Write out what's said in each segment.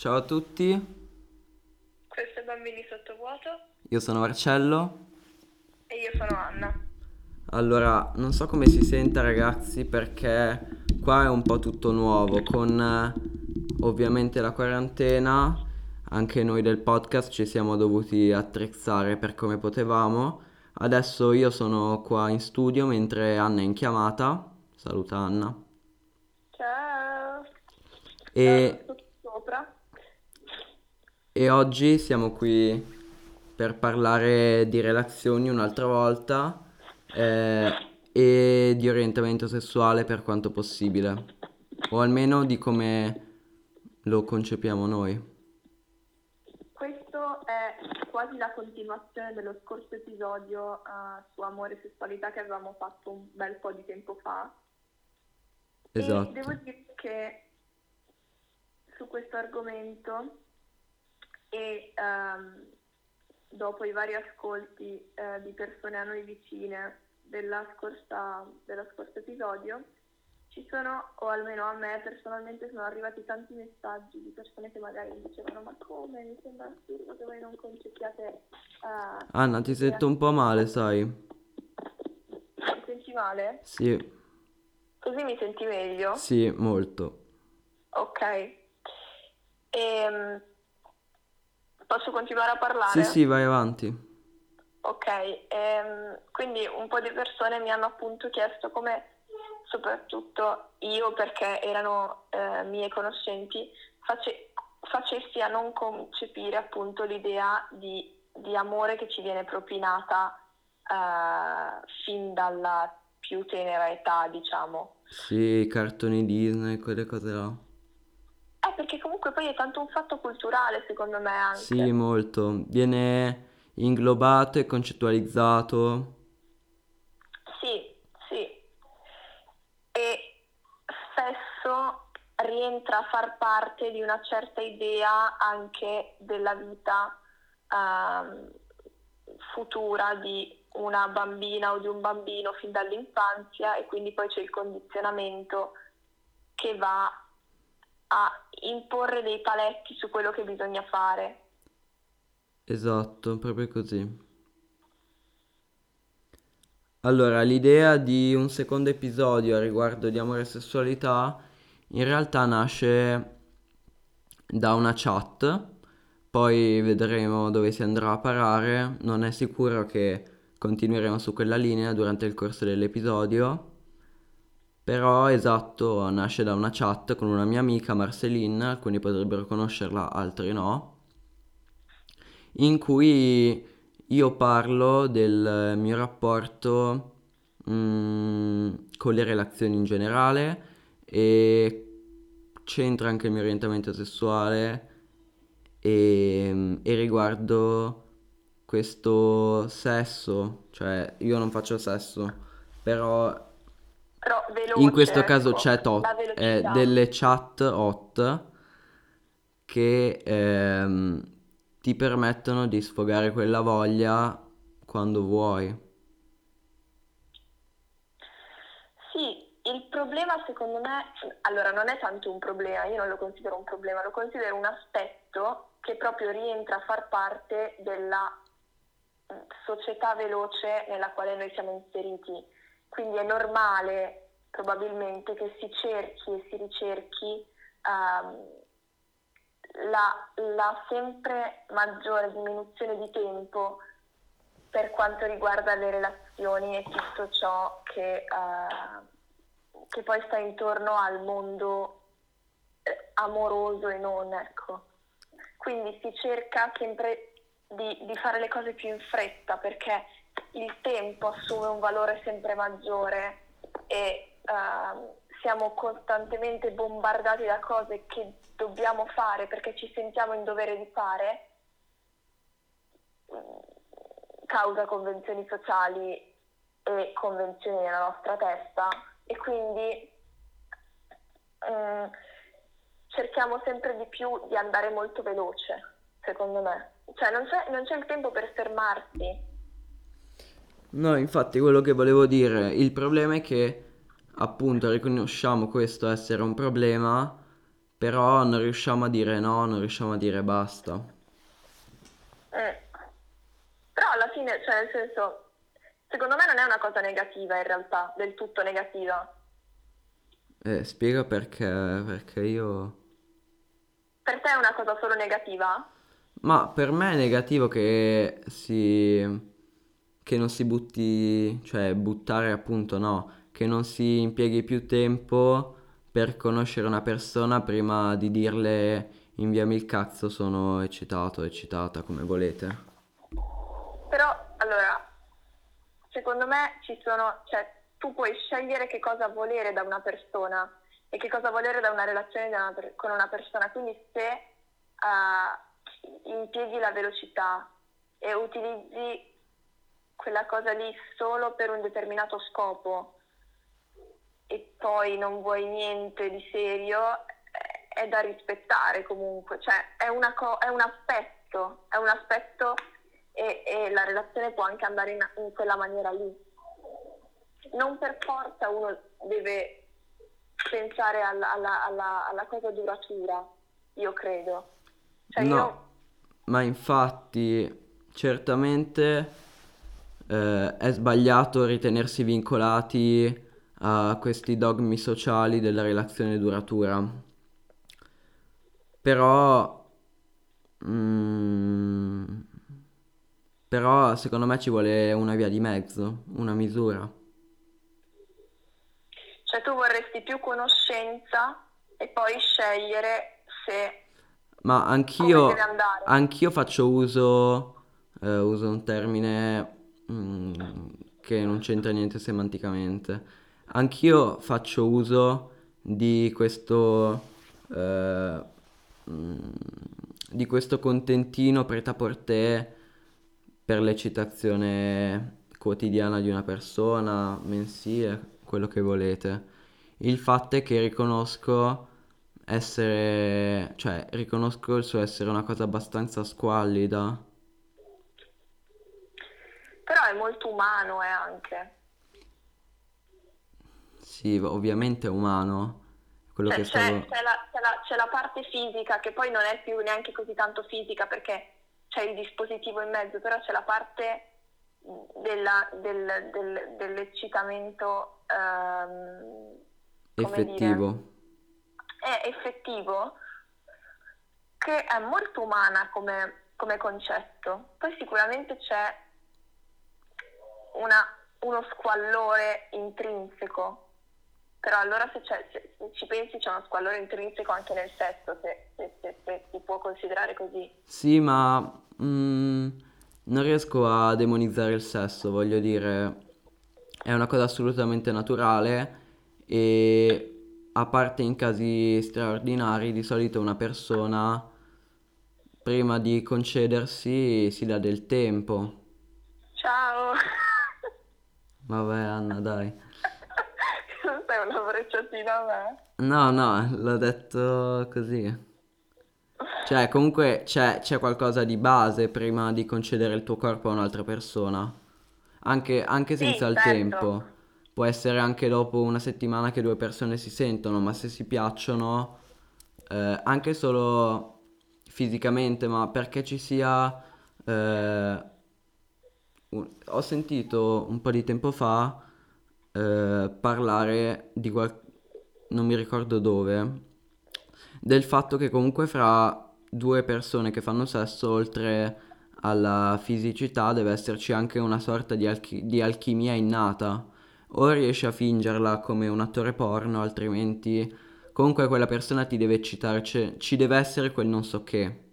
Ciao a tutti, Questo è Bambini Sottovuoto io sono Marcello. e io sono Anna. Allora, non so come si senta ragazzi perché qua è un po' tutto nuovo, con eh, ovviamente la quarantena, anche noi del podcast ci siamo dovuti attrezzare per come potevamo. Adesso io sono qua in studio mentre Anna è in chiamata. Saluta Anna. Ciao! E. e oggi siamo qui per parlare di relazioni un'altra volta eh, e di orientamento sessuale per quanto possibile, o almeno di come lo concepiamo noi. Questo è quasi la continuazione dello scorso episodio eh, su amore e sessualità che avevamo fatto un bel po' di tempo fa. E Esatto. devo dire che su questo argomento e ehm, dopo i vari ascolti eh, di persone a noi vicine della scorsa, dello scorso episodio, ci sono, o almeno a me personalmente sono arrivati tanti messaggi di persone che magari mi dicevano ma come, mi sembra assurdo che voi non concepiate eh, Anna, ti sento un po' male, sai? mi senti male? Sì, Così mi senti meglio? sì, molto. Ok. Ehm, posso continuare a parlare? Sì, sì, vai avanti. Ok, ehm, quindi un po' di persone mi hanno appunto chiesto come soprattutto io, perché erano eh, mie conoscenti, face- facessi a non concepire appunto l'idea di, di amore che ci viene propinata eh, fin dalla più tenera età, diciamo. Sì, cartoni Disney, quelle cose là. Eh, perché comunque poi è tanto un fatto culturale, secondo me anche. Sì, molto. Viene inglobato e concettualizzato. Sì, sì. E spesso rientra a far parte di una certa idea anche della vita ehm, futura di una bambina o di un bambino fin dall'infanzia e quindi poi c'è il condizionamento che va a imporre dei paletti su quello che bisogna fare. Esatto, proprio così. Allora, l'idea di un secondo episodio a riguardo di amore e sessualità in realtà nasce da una chat, poi vedremo dove si andrà a parare, non è sicuro che continueremo su quella linea durante il corso dell'episodio, però esatto, nasce da una chat con una mia amica Marceline, alcuni potrebbero conoscerla, altri no in cui io parlo del mio rapporto mm, con le relazioni in generale e c'entra anche il mio orientamento sessuale e, e riguardo questo sesso, cioè io non faccio sesso, però Però veloce, in questo caso ecco, chat hot, la eh, delle chat hot che ehm, ti permettono di sfogare quella voglia quando vuoi. Sì, il problema secondo me, allora non è tanto un problema, io non lo considero un problema, lo considero un aspetto che proprio rientra a far parte della mm, società veloce nella quale noi siamo inseriti. Quindi è normale probabilmente che si cerchi e si ricerchi ehm, la, la sempre maggiore diminuzione di tempo per quanto riguarda le relazioni e tutto ciò che, eh, che poi sta intorno al mondo eh, amoroso e non, ecco. Quindi si cerca sempre di, di fare le cose più in fretta perché il tempo assume un valore sempre maggiore e ehm, siamo costantemente bombardati da cose che dobbiamo fare perché ci sentiamo in dovere di fare causa convenzioni sociali e convenzioni nella nostra testa e quindi mm, cerchiamo sempre di più di andare molto veloce, secondo me. Cioè non c'è, non c'è il tempo per fermarsi. No, infatti quello che volevo dire, il problema è che appunto riconosciamo questo essere un problema, però non riusciamo a dire no, non riusciamo a dire basta. Eh. Però alla fine, cioè nel senso, secondo me non è una cosa negativa in realtà, del tutto negativa. Eh, spiega perché, perché io... Per te è una cosa solo negativa? Ma per me è negativo che si... che non si butti, cioè buttare appunto no, che non si impieghi più tempo per conoscere una persona prima di dirle inviami il cazzo, sono eccitato, eccitata, come volete. Però, allora, secondo me ci sono, cioè, tu puoi scegliere che cosa volere da una persona e che cosa volere da una relazione da una per- con una persona. Quindi se uh, impieghi la velocità e utilizzi quella cosa lì solo per un determinato scopo e poi non vuoi niente di serio, è da rispettare comunque, cioè è, co- è un aspetto, è un aspetto e, e, la relazione può anche andare in, in quella maniera lì. Non per forza uno deve pensare alla, alla, alla, alla cosa duratura, io credo. Cioè no, io... ma infatti certamente eh, è sbagliato ritenersi vincolati a questi dogmi sociali della relazione duratura. Però, mm, però secondo me ci vuole una via di mezzo, una misura. Cioè tu vorresti più conoscenza e poi scegliere se... Ma anch'io, anch'io faccio uso, eh, uso un termine mm, che non c'entra niente semanticamente Anch'io faccio uso di questo, eh, mm, di questo contentino prêt-à-porter per l'eccitazione quotidiana di una persona, mensile, quello che volete. Il fatto è che riconosco essere, cioè riconosco il suo essere una cosa abbastanza squallida. Però è molto umano, è eh, anche. Sì, ovviamente è umano. Quello cioè, che stavo... c'è, c'è, la, c'è, la, c'è la parte fisica che poi non è più neanche così tanto fisica perché c'è il dispositivo in mezzo, però c'è la parte della, del, del, dell'eccitamento ehm, effettivo. È effettivo, che è molto umana come, come concetto. Poi sicuramente c'è una, uno squallore intrinseco però allora se, se, ci pensi c'è uno squallore intrinseco anche nel sesso, se, se, se si può considerare così. Sì, ma mm, non riesco a demonizzare il sesso, voglio dire, è una cosa assolutamente naturale e a parte in casi straordinari, di solito una persona prima di concedersi si dà del tempo. Ciao. Vabbè Anna, dai sei una frecciatina a me? No, no, l'ho detto così. Cioè, comunque c'è, c'è qualcosa di base prima di concedere il tuo corpo a un'altra persona. Anche, anche Sì, senza il certo. tempo. Può essere anche dopo una settimana che due persone si sentono, ma se si piacciono, eh, anche solo fisicamente, ma perché ci sia... eh, ho sentito un po' di tempo fa eh, parlare di qual- non mi ricordo dove, del fatto che comunque fra due persone che fanno sesso, oltre alla fisicità, deve esserci anche una sorta di, alchi- di alchimia innata. O riesci a fingerla come un attore porno, altrimenti comunque quella persona ti deve eccitare, cioè, ci deve essere quel non so che.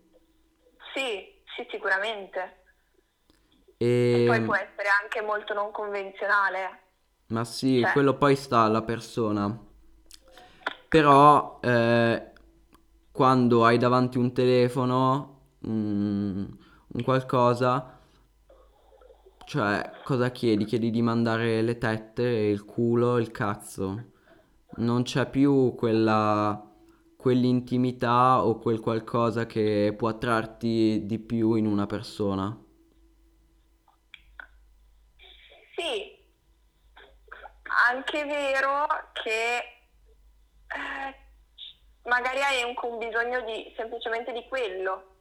Sì, sì, sicuramente. E... E poi può essere anche molto non convenzionale. Ma sì, Cioè, quello poi sta alla persona. Però eh, quando hai davanti un telefono, mm, un qualcosa, cioè cosa chiedi? Chiedi di mandare le tette, il culo, il cazzo. Non c'è più quella, quell'intimità o quel qualcosa che può attrarti di più in una persona. Sì, anche vero che eh, magari hai anche un bisogno di, semplicemente di quello.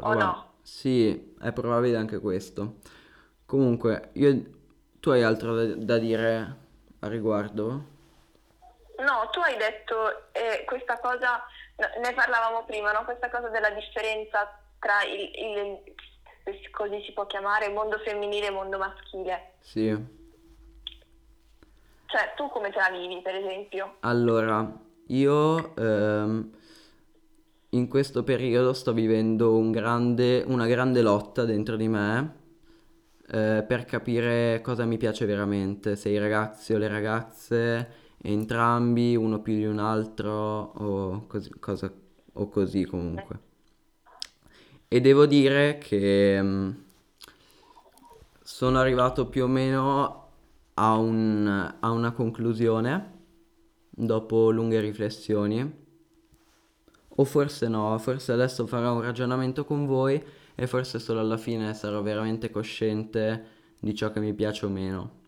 O no? Sì, è probabile anche questo. Comunque, io... tu hai altro da, da dire a riguardo? No, tu hai detto eh, questa cosa, ne parlavamo prima, no? Questa cosa della differenza tra il, il, così si può chiamare, mondo femminile e mondo maschile. Sì. Cioè, tu come te la vivi, per esempio? Allora, io ehm, in questo periodo sto vivendo un grande- una grande lotta dentro di me eh, per capire cosa mi piace veramente, se i ragazzi o le ragazze, entrambi, uno più di un altro o così, cosa- o così comunque. E devo dire che mm, sono arrivato più o meno a un- a una conclusione dopo lunghe riflessioni. O forse no, forse adesso farò un ragionamento con voi e forse solo alla fine sarò veramente cosciente di ciò che mi piace o meno.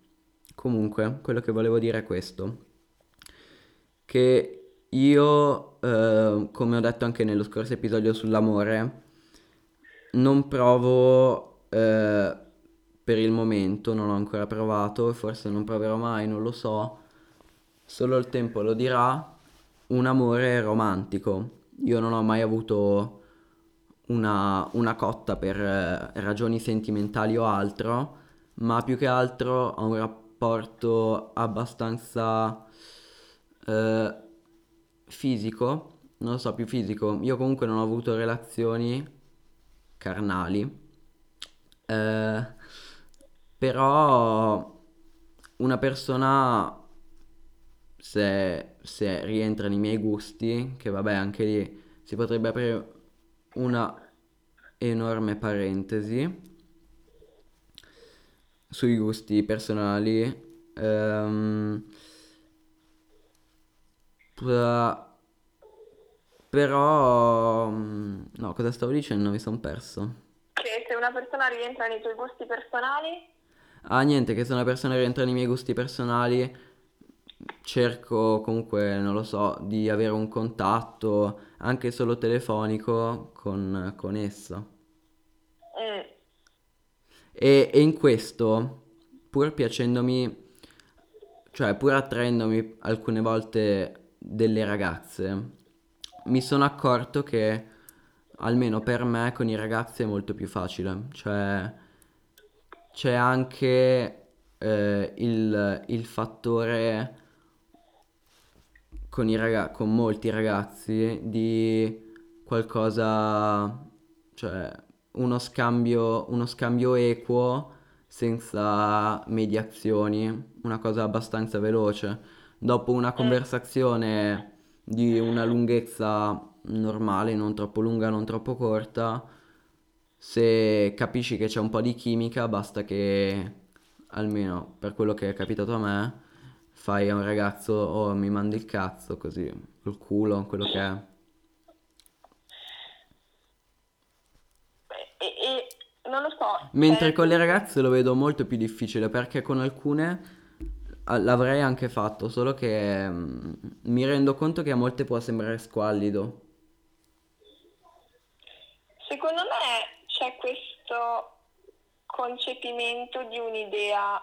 Comunque, quello che volevo dire è questo. Che io, eh, come ho detto anche nello scorso episodio sull'amore, non provo eh, per il momento, non ho ancora provato e forse non proverò mai, non lo so. Solo il tempo lo dirà, un amore romantico. Io non ho mai avuto una, una cotta per eh, ragioni sentimentali o altro, ma più che altro ho un rapporto abbastanza eh, fisico, non lo so, più fisico. Io comunque non ho avuto relazioni carnali, eh, però una persona se, se rientra nei miei gusti, che vabbè anche lì si potrebbe aprire una enorme parentesi sui gusti personali. Ehm, però, mm, no, cosa stavo dicendo? Mi sono perso. Che se una persona rientra nei tuoi gusti personali, Ah, niente, che se una persona rientra nei miei gusti personali, cerco comunque, non lo so, di avere un contatto, anche solo telefonico, con, con essa. mm, E, e in questo, pur piacendomi, cioè pur attraendomi alcune volte delle ragazze, mi sono accorto che, almeno per me, con i ragazzi è molto più facile. Cioè, c'è anche eh, il, il fattore con i raga- con molti ragazzi di qualcosa, cioè uno scambio, uno scambio equo senza mediazioni, una cosa abbastanza veloce. Dopo una mm, conversazione di una lunghezza normale, non troppo lunga, non troppo corta, se capisci che c'è un po' di chimica, basta che, almeno per quello che è capitato a me, fai a un ragazzo o mi mandi il cazzo, così, col culo, quello che è. e, e non lo so, Mentre cioè con le ragazze lo vedo molto più difficile perché con alcune l'avrei anche fatto, solo che mm, mi rendo conto che a molte può sembrare squallido. Secondo me c'è questo concepimento di un'idea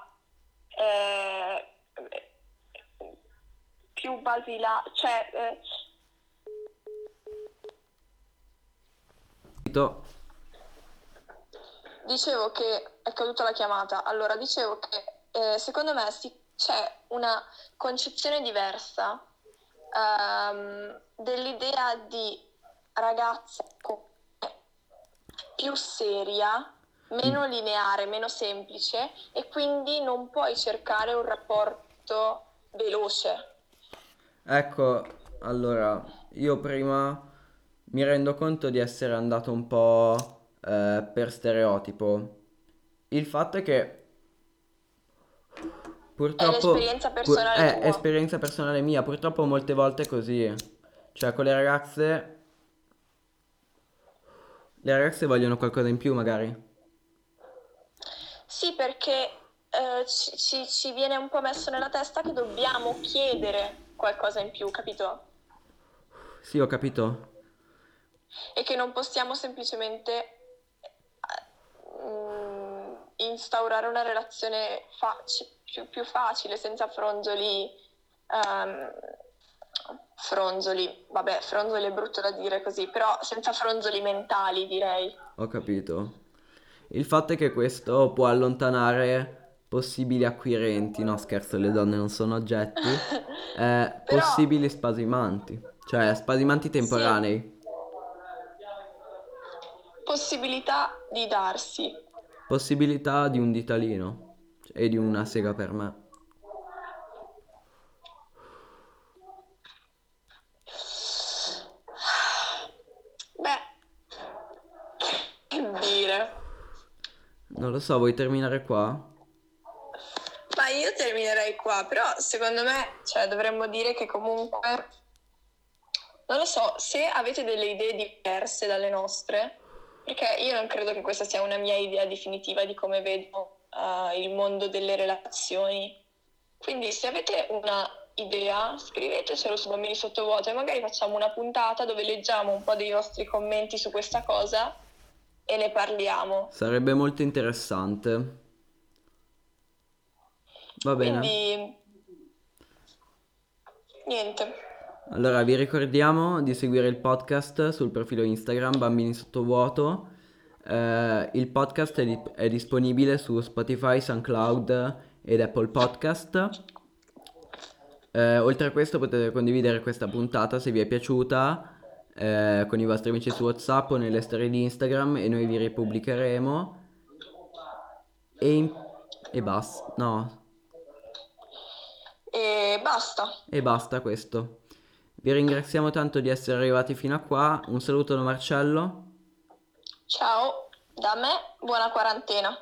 eh, più basilare, cioè eh, dicevo che è caduta la chiamata. Allora, dicevo che eh, secondo me si- c'è una concezione diversa ehm, dell'idea di ragazza più seria, meno lineare, meno semplice e quindi non puoi cercare un rapporto veloce. Ecco, allora, io prima mi rendo conto di essere andato un po' eh, per stereotipo. Il fatto è che purtroppo, l'esperienza pur- personale è tua. esperienza personale mia, purtroppo molte volte è così. Cioè, con le ragazze, le ragazze vogliono qualcosa in più magari. Sì, perché eh, ci, ci- ci viene un po' messo nella testa che dobbiamo chiedere qualcosa in più, capito? Sì, ho capito. E che non possiamo semplicemente mm, instaurare una relazione faci- più, più facile, senza fronzoli, um, fronzoli, vabbè, fronzoli è brutto da dire così, però senza fronzoli mentali direi. Ho capito. Il fatto è che questo può allontanare possibili acquirenti, no scherzo, le donne non sono oggetti, eh, Però- possibili spasimanti, cioè spasimanti temporanei, Possibilità di darsi. Possibilità di un ditalino e di una sega per me. Beh, che dire. Non lo so, vuoi terminare qua? Ma io terminerei qua, però secondo me, cioè, dovremmo dire che comunque, non lo so, se avete delle idee diverse dalle nostre, perché io non credo che questa sia una mia idea definitiva di come vedo eh, il mondo delle relazioni. Quindi se avete una idea, scrivetecelo su Bambini Sottovuoto e magari facciamo una puntata dove leggiamo un po' dei vostri commenti su questa cosa e ne parliamo. Sarebbe molto interessante. Va bene. Quindi, niente. Allora, vi ricordiamo di seguire il podcast sul profilo Instagram Bambini Sottovuoto. Eh, il podcast è, di- è disponibile su Spotify, SoundCloud ed Apple Podcast. Eh, oltre a questo potete condividere questa puntata se vi è piaciuta eh, con i vostri amici su WhatsApp o nelle storie di Instagram e noi vi ripubblicheremo. E, in- e basta. No, E basta. e basta questo. Vi ringraziamo tanto di essere arrivati fino a qua. Un saluto da Marcello. Ciao, da me, buona quarantena.